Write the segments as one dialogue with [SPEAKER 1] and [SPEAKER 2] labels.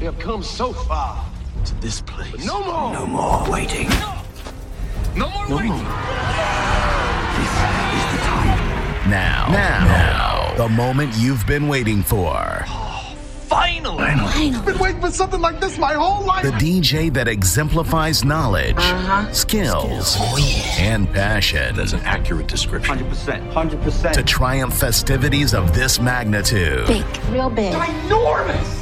[SPEAKER 1] We have come so far to this place. But no more.
[SPEAKER 2] No more waiting.
[SPEAKER 1] No more
[SPEAKER 2] No
[SPEAKER 1] waiting.
[SPEAKER 2] more. This is the time.
[SPEAKER 3] Now, now, now, the moment you've been waiting for.
[SPEAKER 1] Finally.
[SPEAKER 4] Been waiting for something like this my whole life.
[SPEAKER 3] The DJ that exemplifies knowledge, uh-huh. skills, oh, and passion
[SPEAKER 1] That's an accurate description.
[SPEAKER 2] 100%. 100%.
[SPEAKER 3] to triumph festivities of this magnitude
[SPEAKER 5] Big, real big.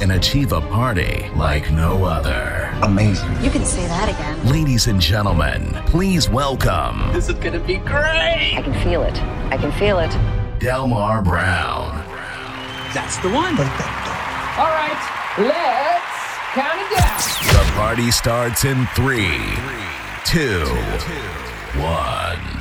[SPEAKER 3] and achieve a party like no other.
[SPEAKER 2] Amazing.
[SPEAKER 5] You can say that again.
[SPEAKER 3] Ladies and gentlemen, please welcome
[SPEAKER 1] This is gonna be great.
[SPEAKER 5] I can feel it. I can feel it.
[SPEAKER 3] Delmar Brown.
[SPEAKER 6] That's the one. All right, let's count it down.
[SPEAKER 3] The party starts in three, two, one.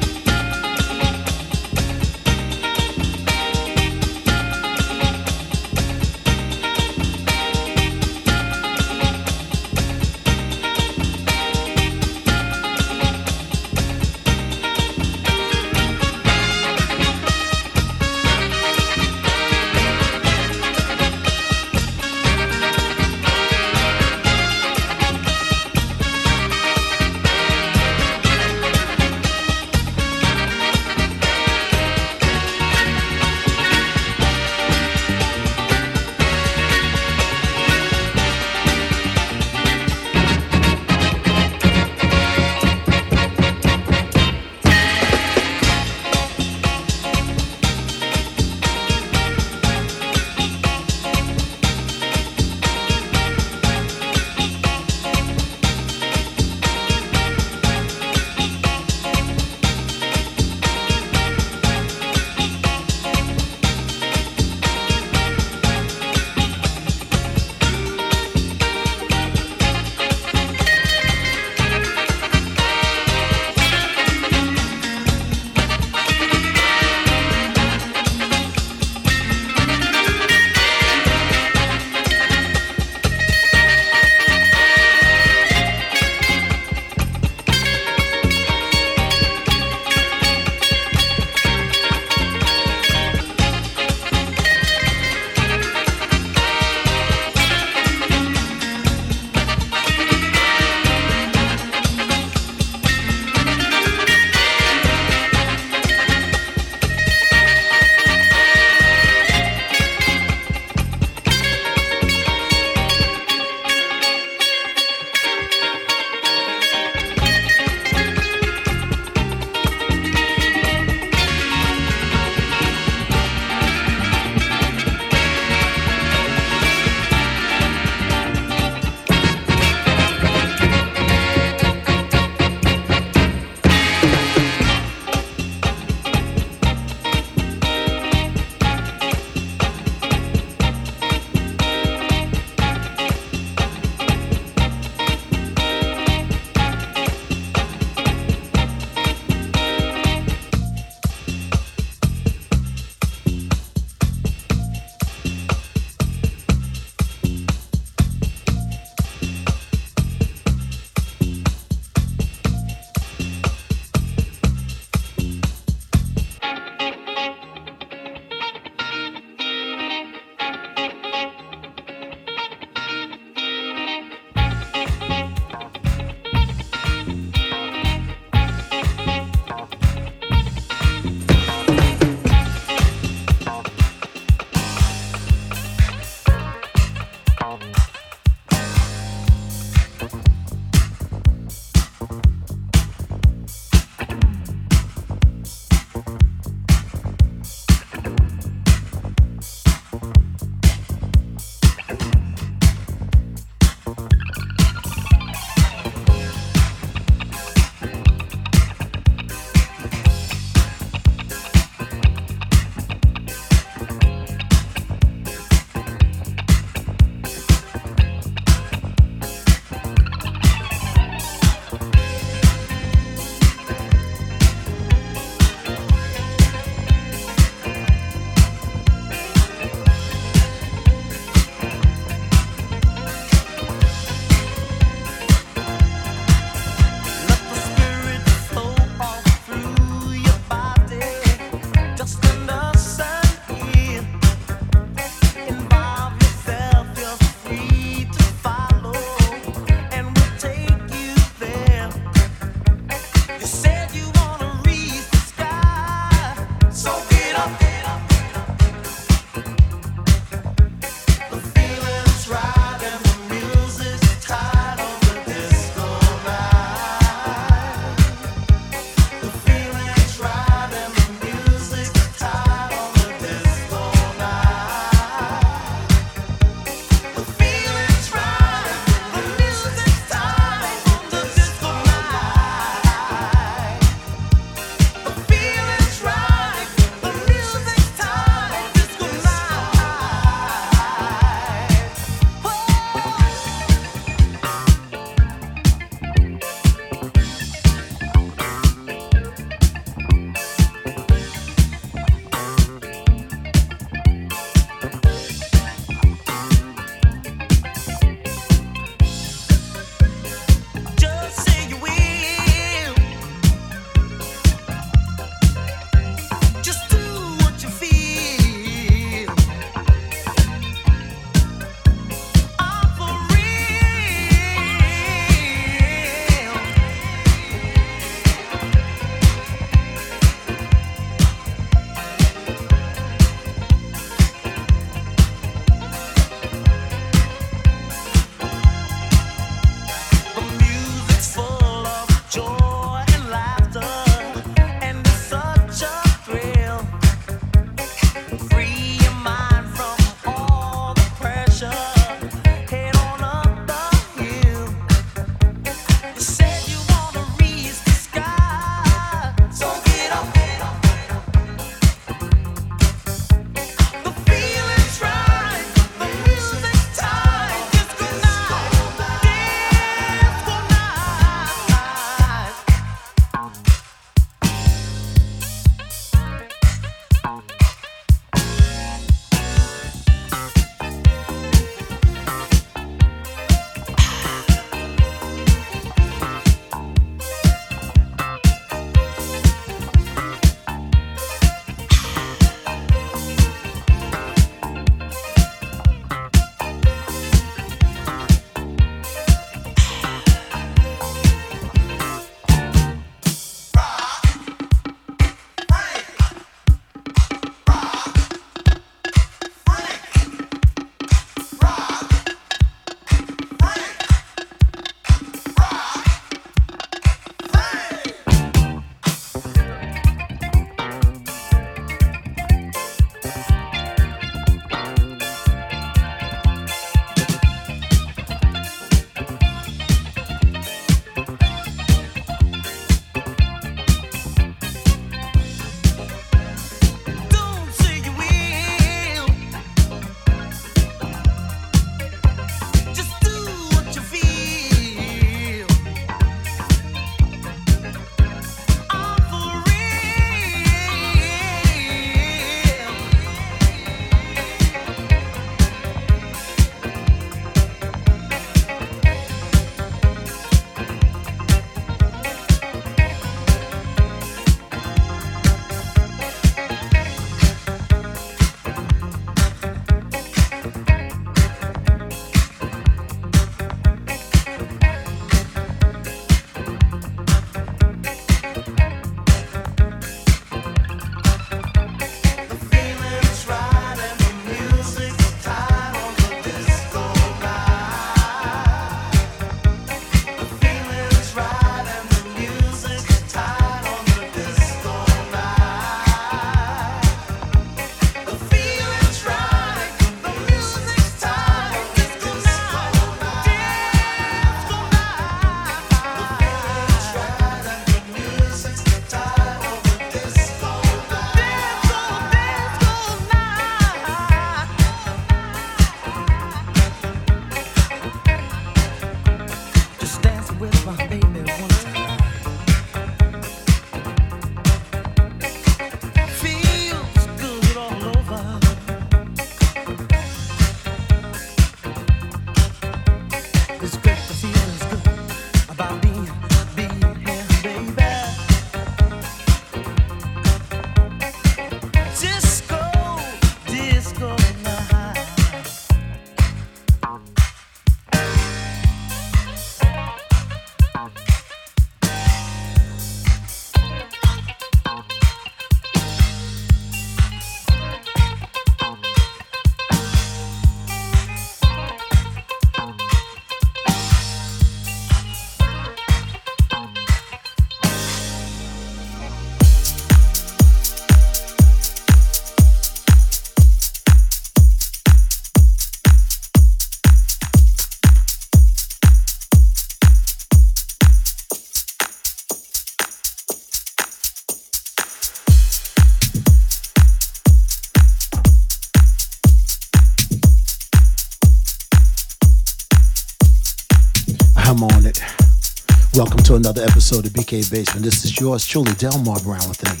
[SPEAKER 7] To another episode of BK Basement. This is yours truly, Delmar Brown with me.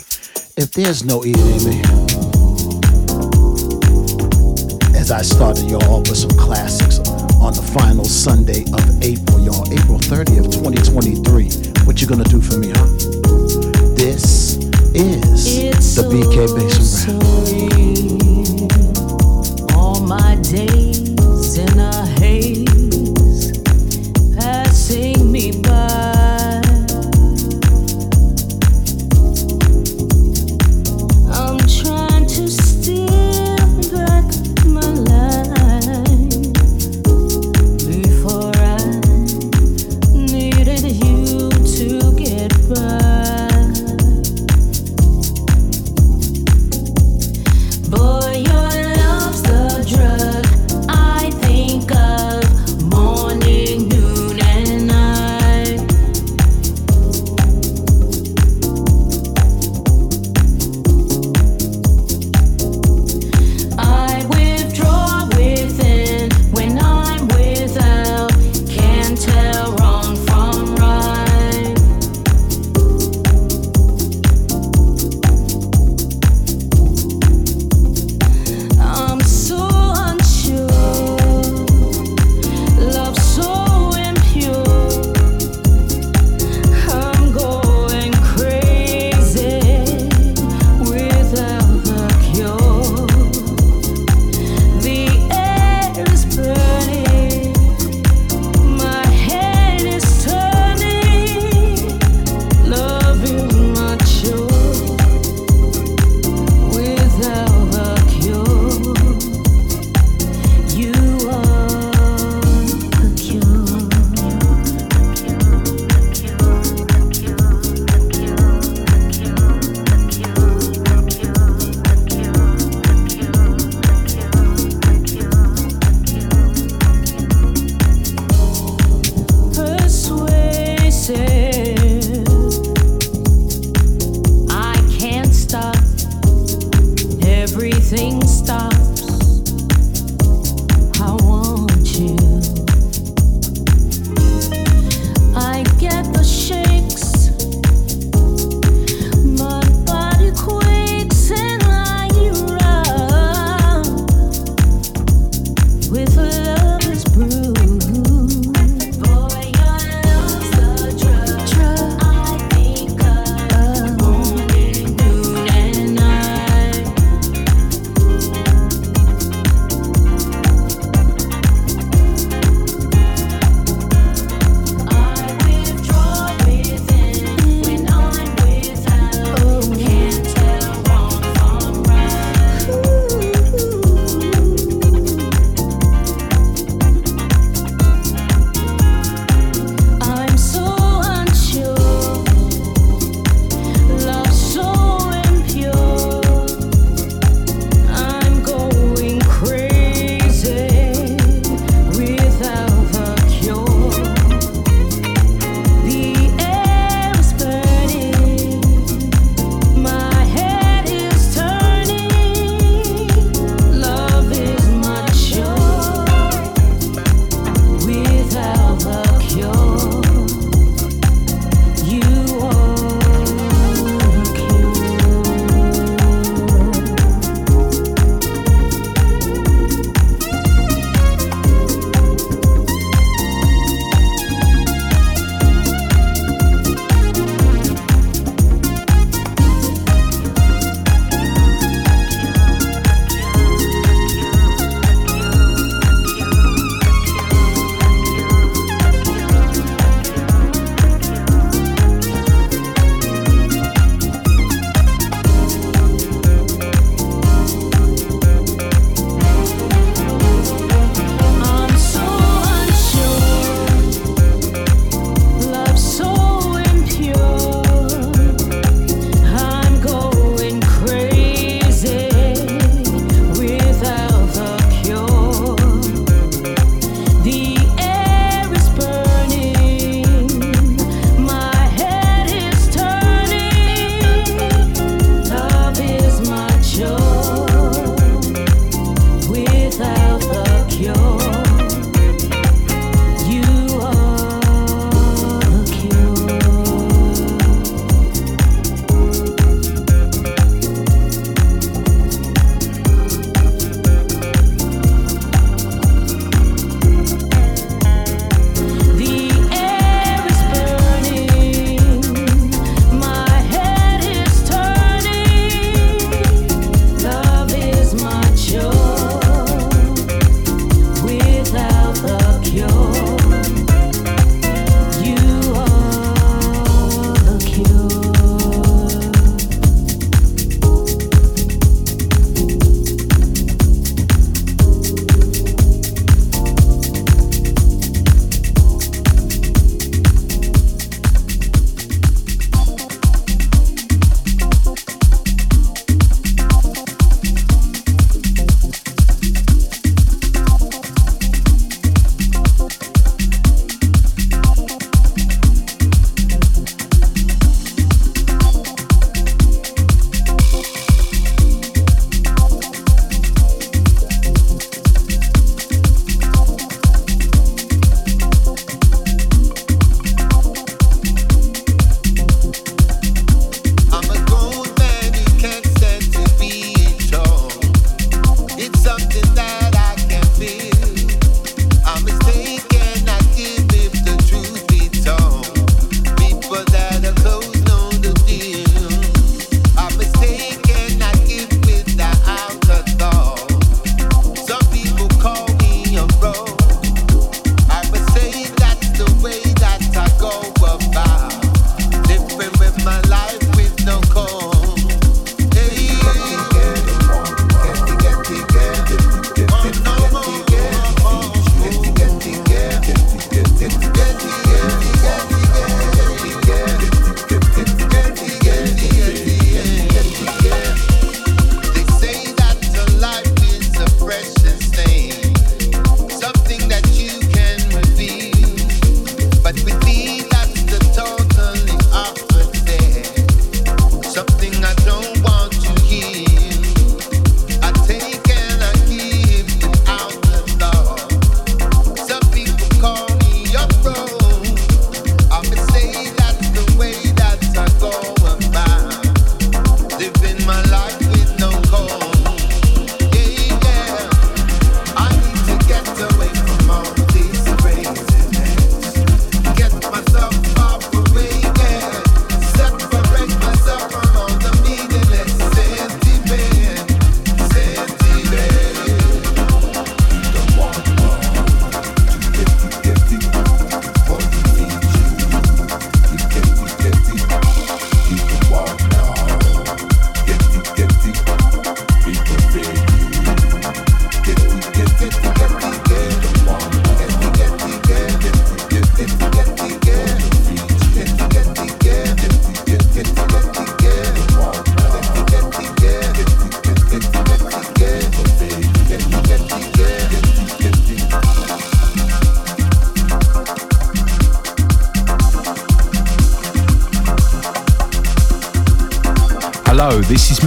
[SPEAKER 7] If there's no E, baby. As I started y'all off with some classics on the final Sunday of April, y'all. April 30th, 2023. What you gonna do for me, huh? This is it's the BK Basement
[SPEAKER 8] Brown. All my days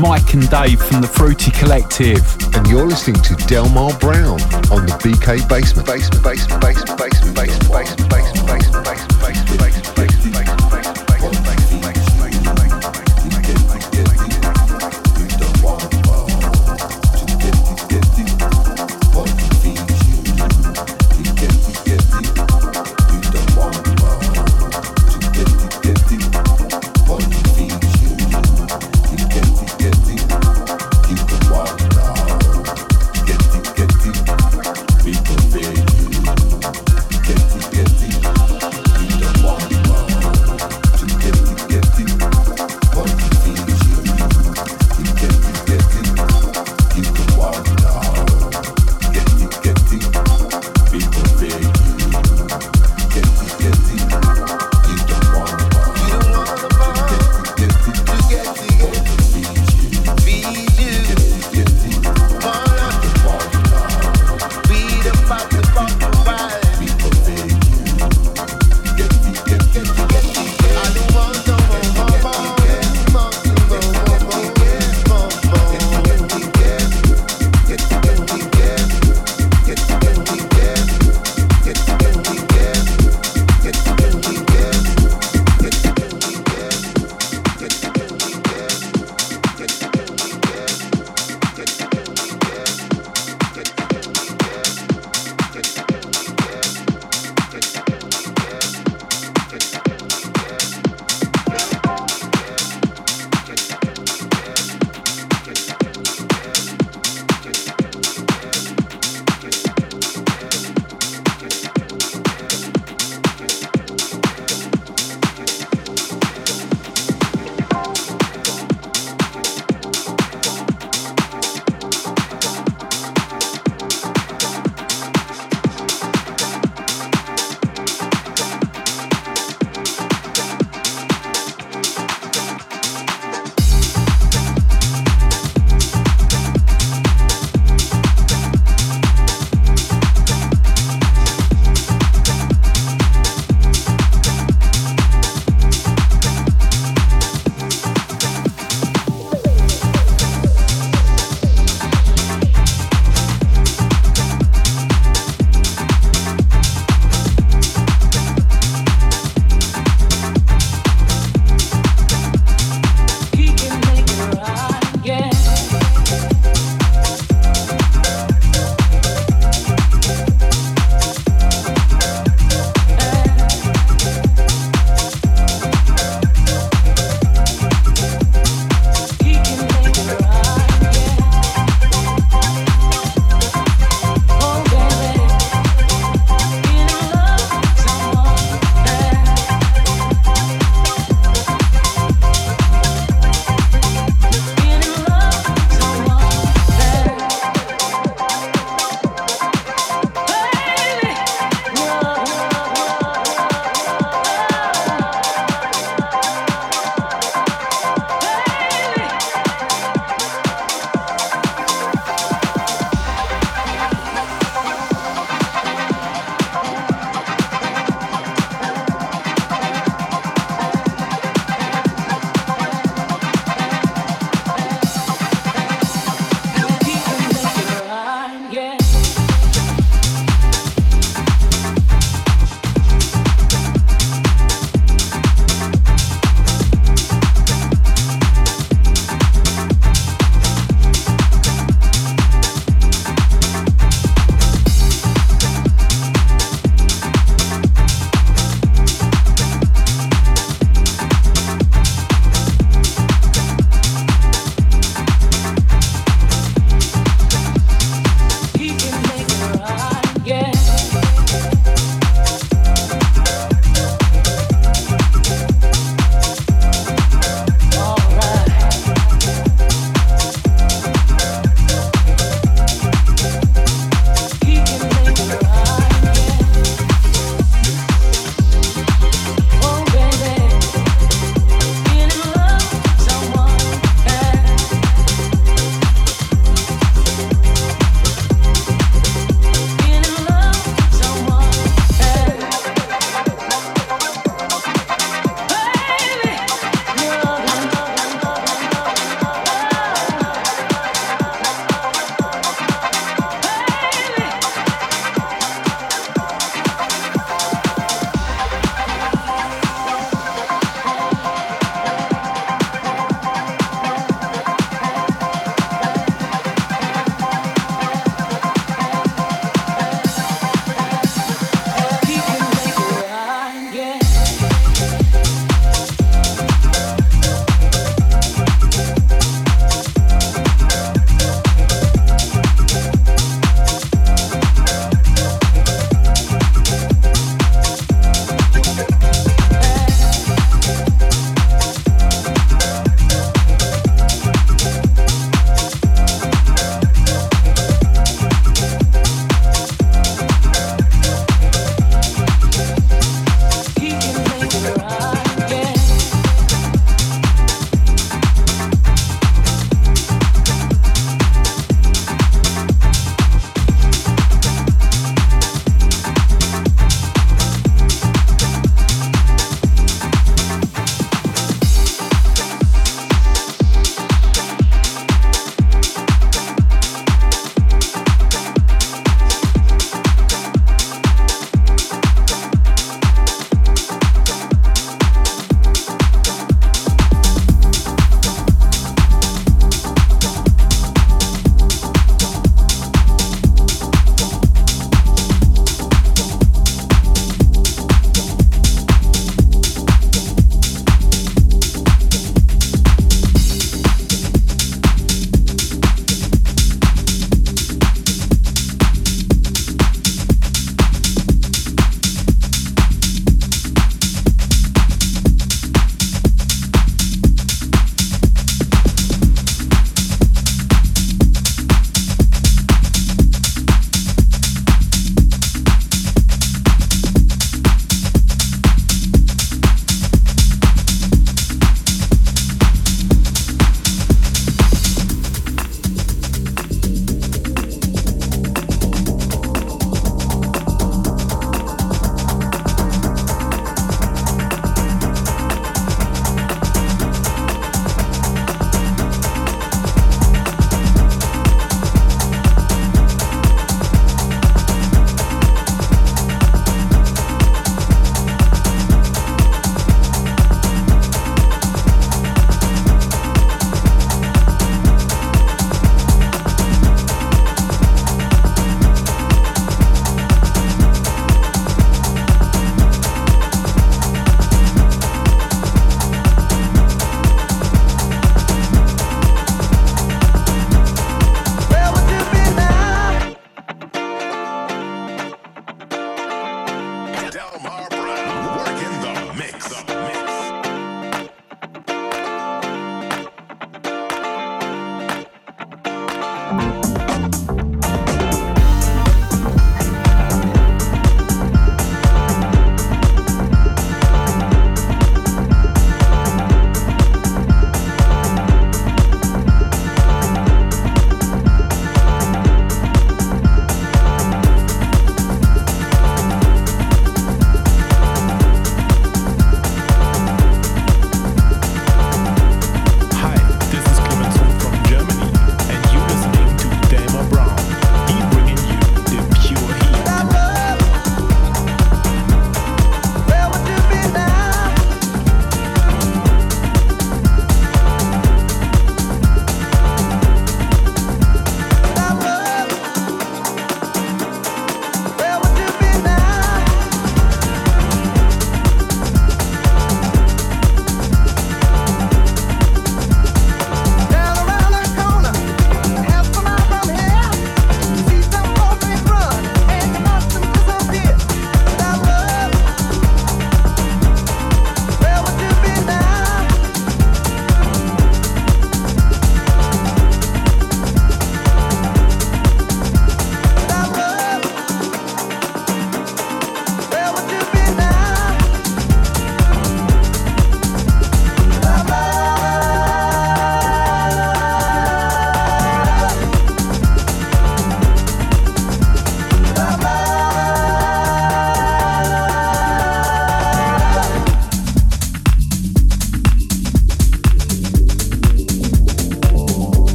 [SPEAKER 9] Mike and Dave from the Fruity Collective.
[SPEAKER 10] And you're listening to Delmar Brown on the BK Basement. Basement, basement, basement,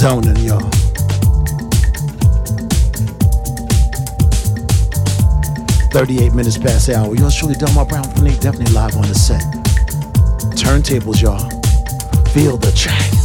[SPEAKER 7] Zoning, y'all. Thirty-eight minutes past the hour. Yours truly, Delmar Brown Finny, definitely live on the set. Turntables, y'all. Feel the track.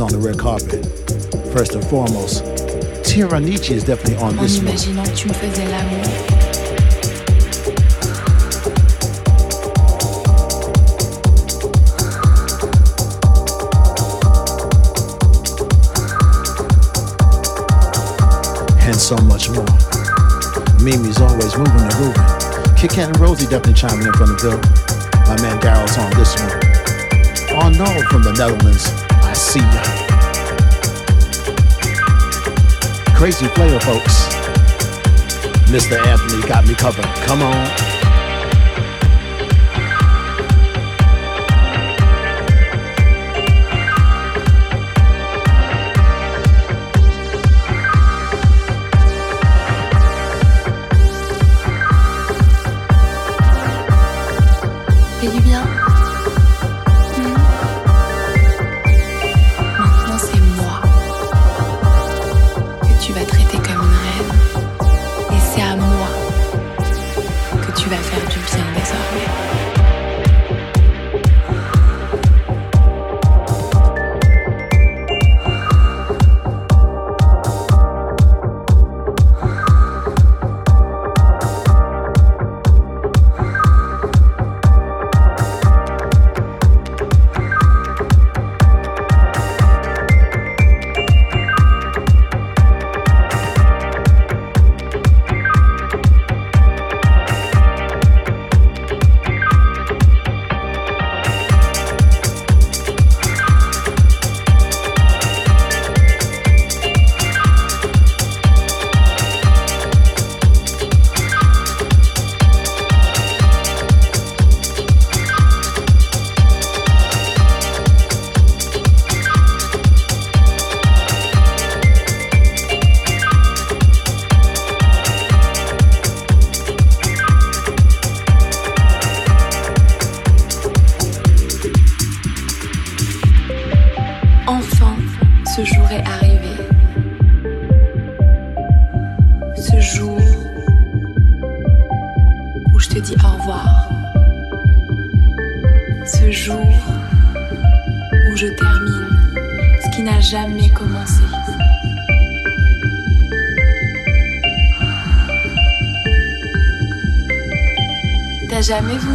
[SPEAKER 7] Shout out those who's on the red carpet. First and foremost, Tiranichi is definitely on this one.
[SPEAKER 11] imaginant que tu me faisais l'amour.
[SPEAKER 7] and so much more. Mimi's always moving and grooving. Kit Kat and Rosie definitely chiming in from the bill. My man Daryl's on this one. Arnold from the Netherlands, I see ya. Crazy flavor, folks. Mr. Anthony got me covered. Come on.
[SPEAKER 11] Jamais voulu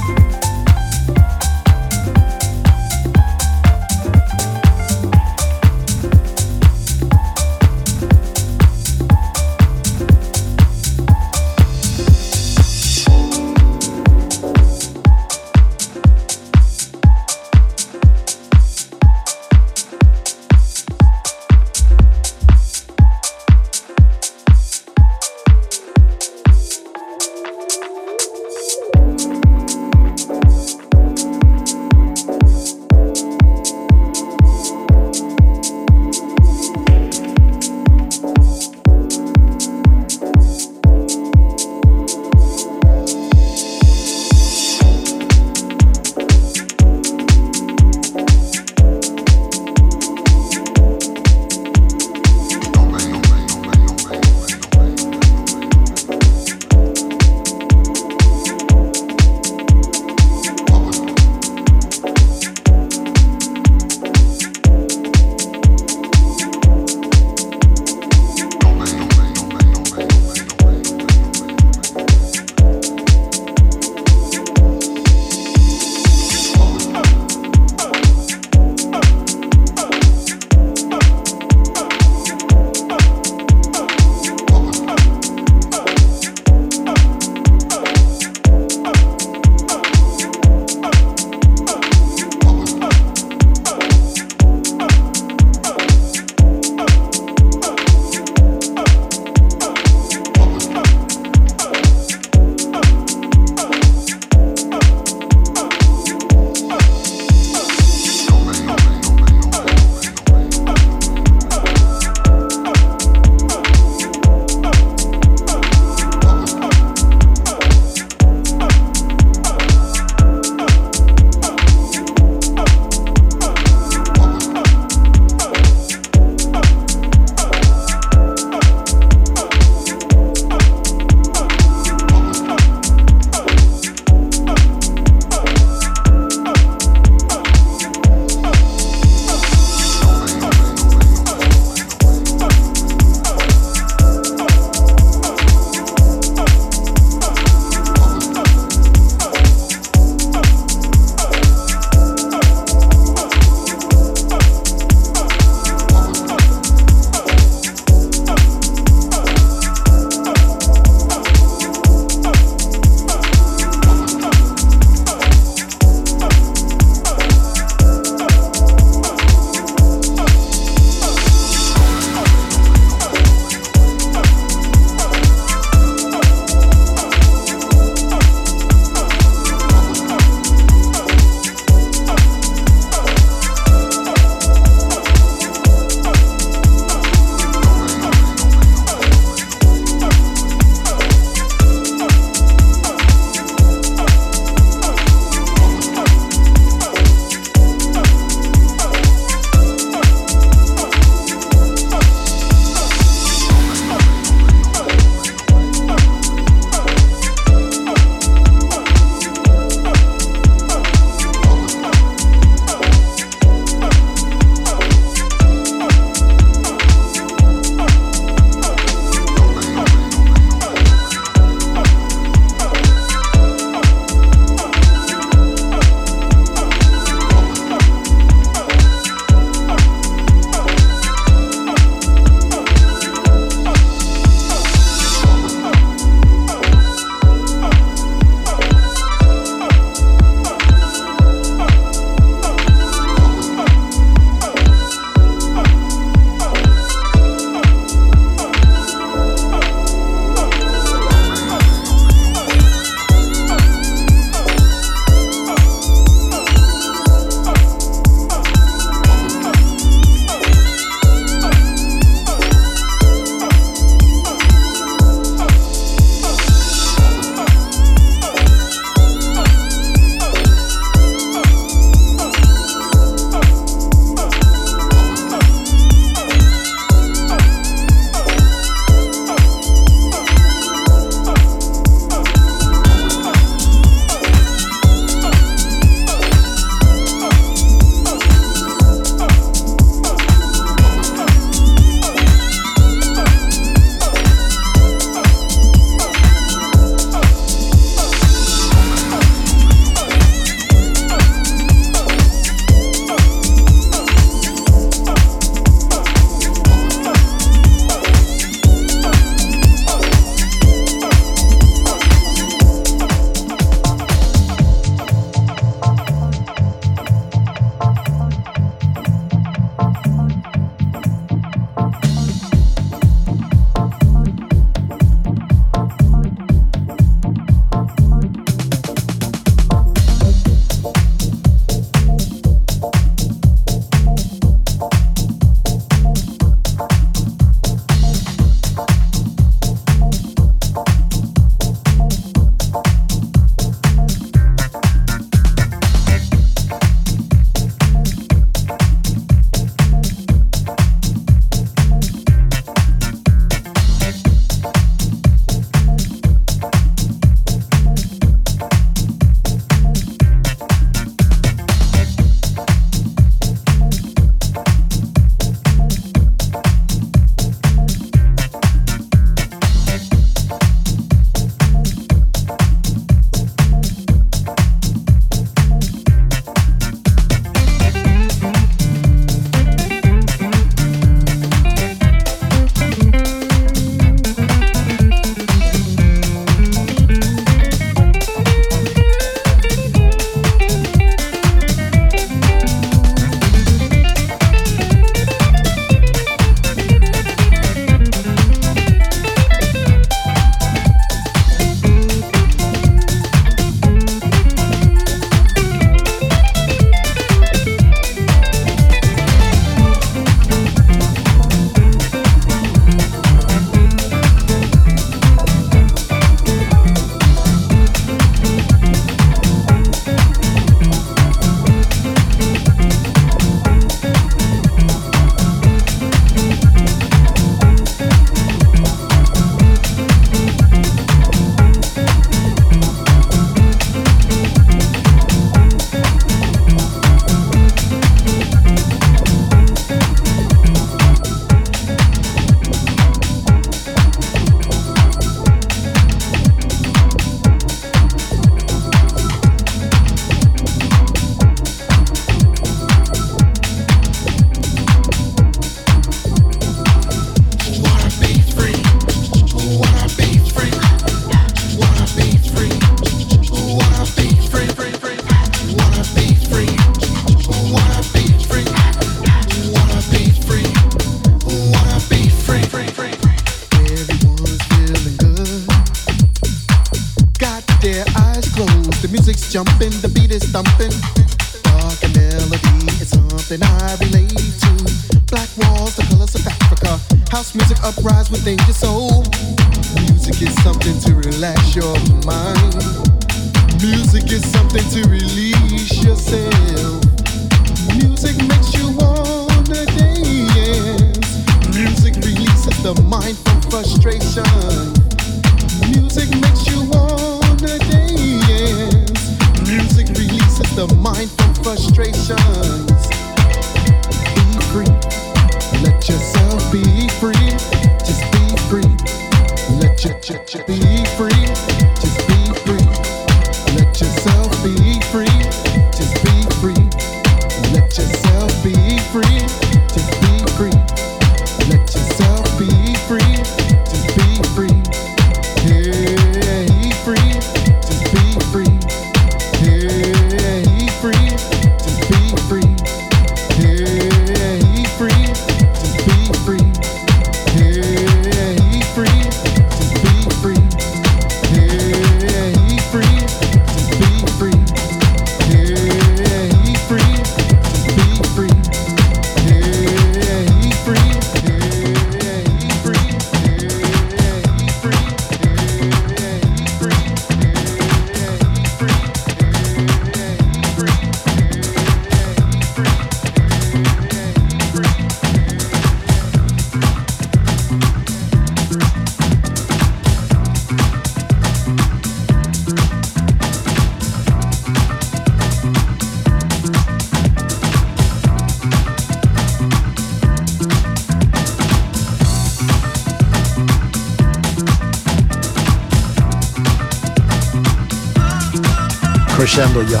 [SPEAKER 7] December, yo.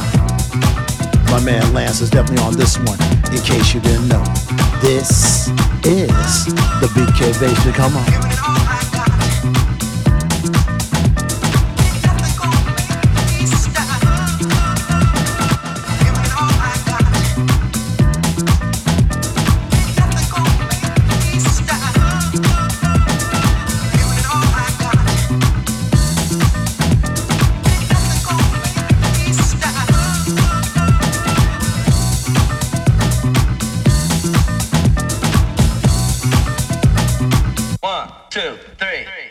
[SPEAKER 7] My man Lance is definitely on this one, in case you didn't know. This is the BK Basement. Come on.
[SPEAKER 12] two, three.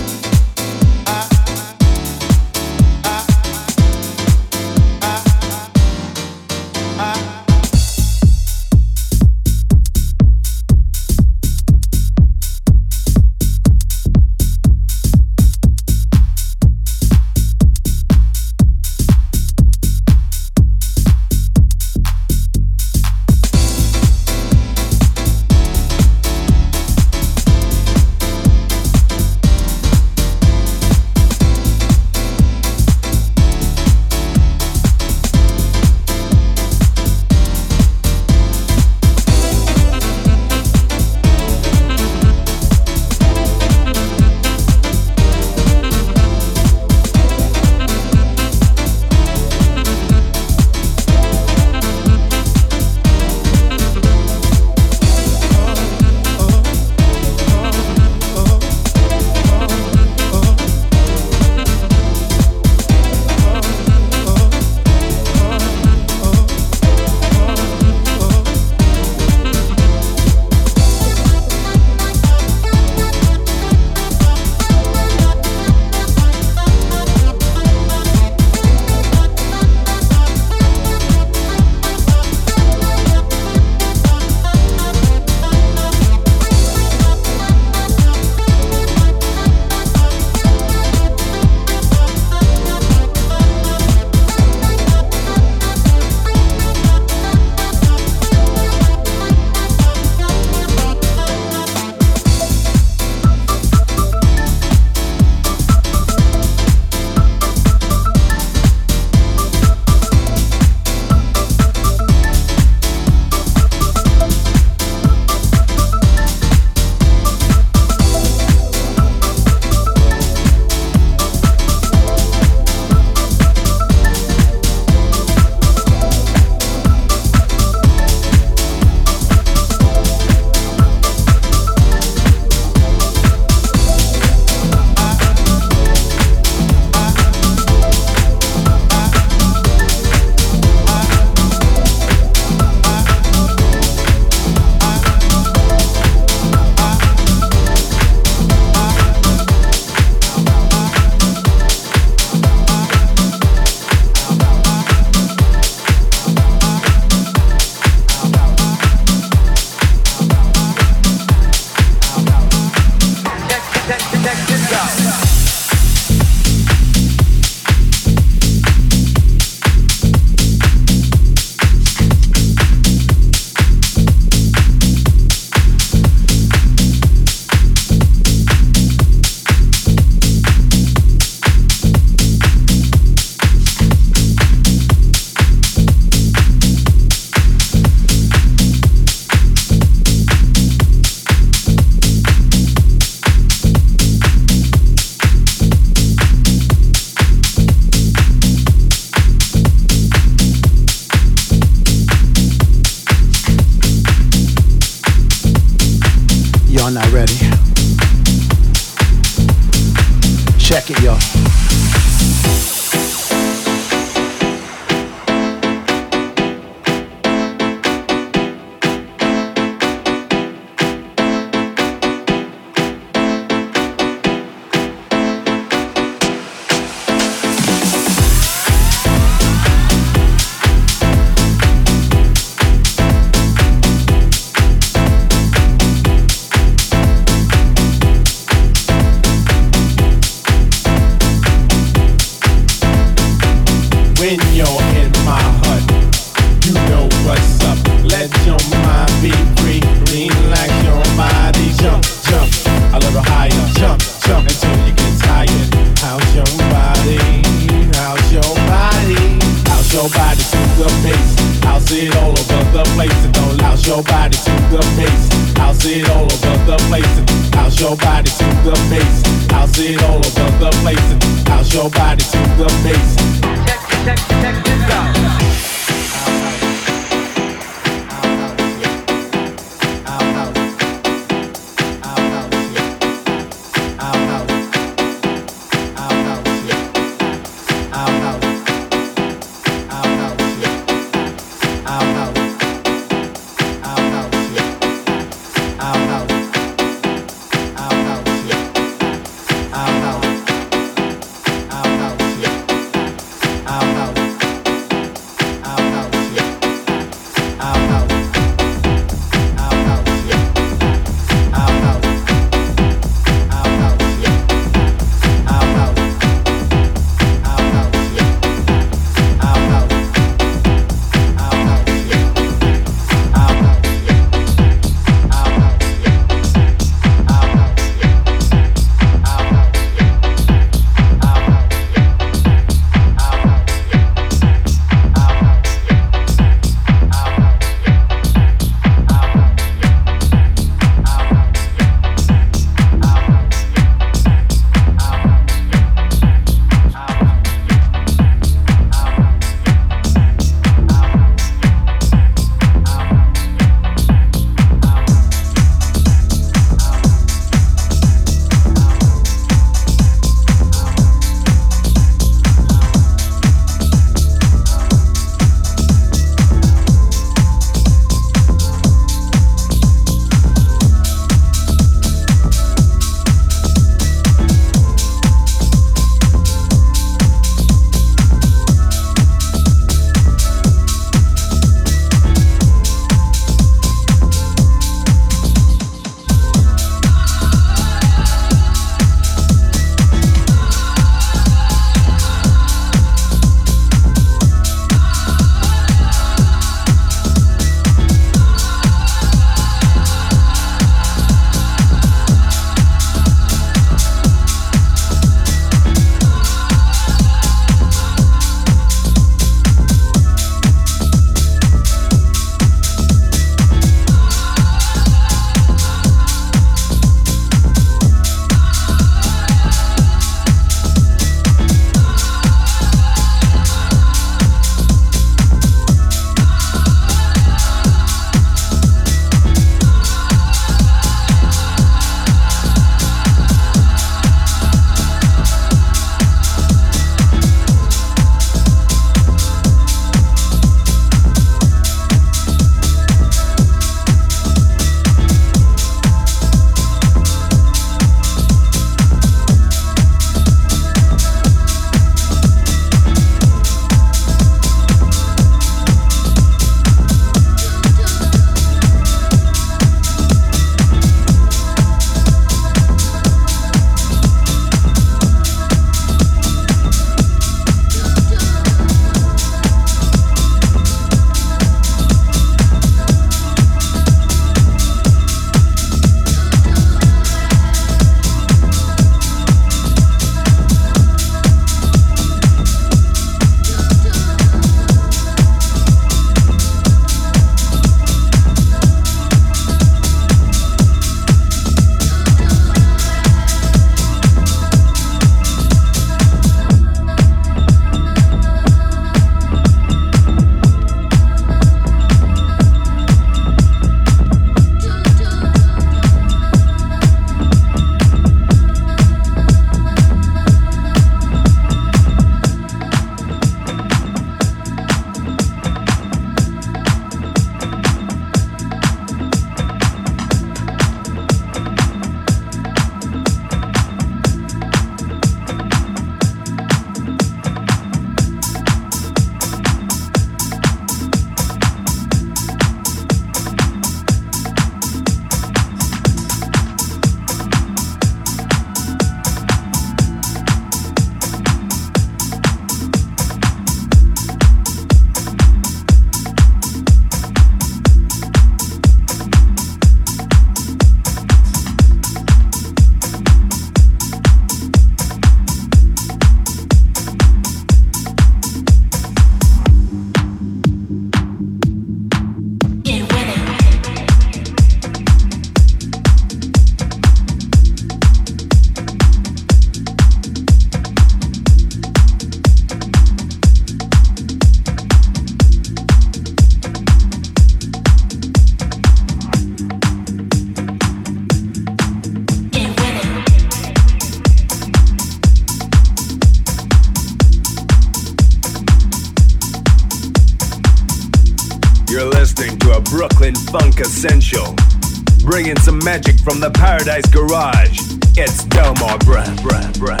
[SPEAKER 12] From the Paradise Garage. It's Delmar Brand, Brand, Brand,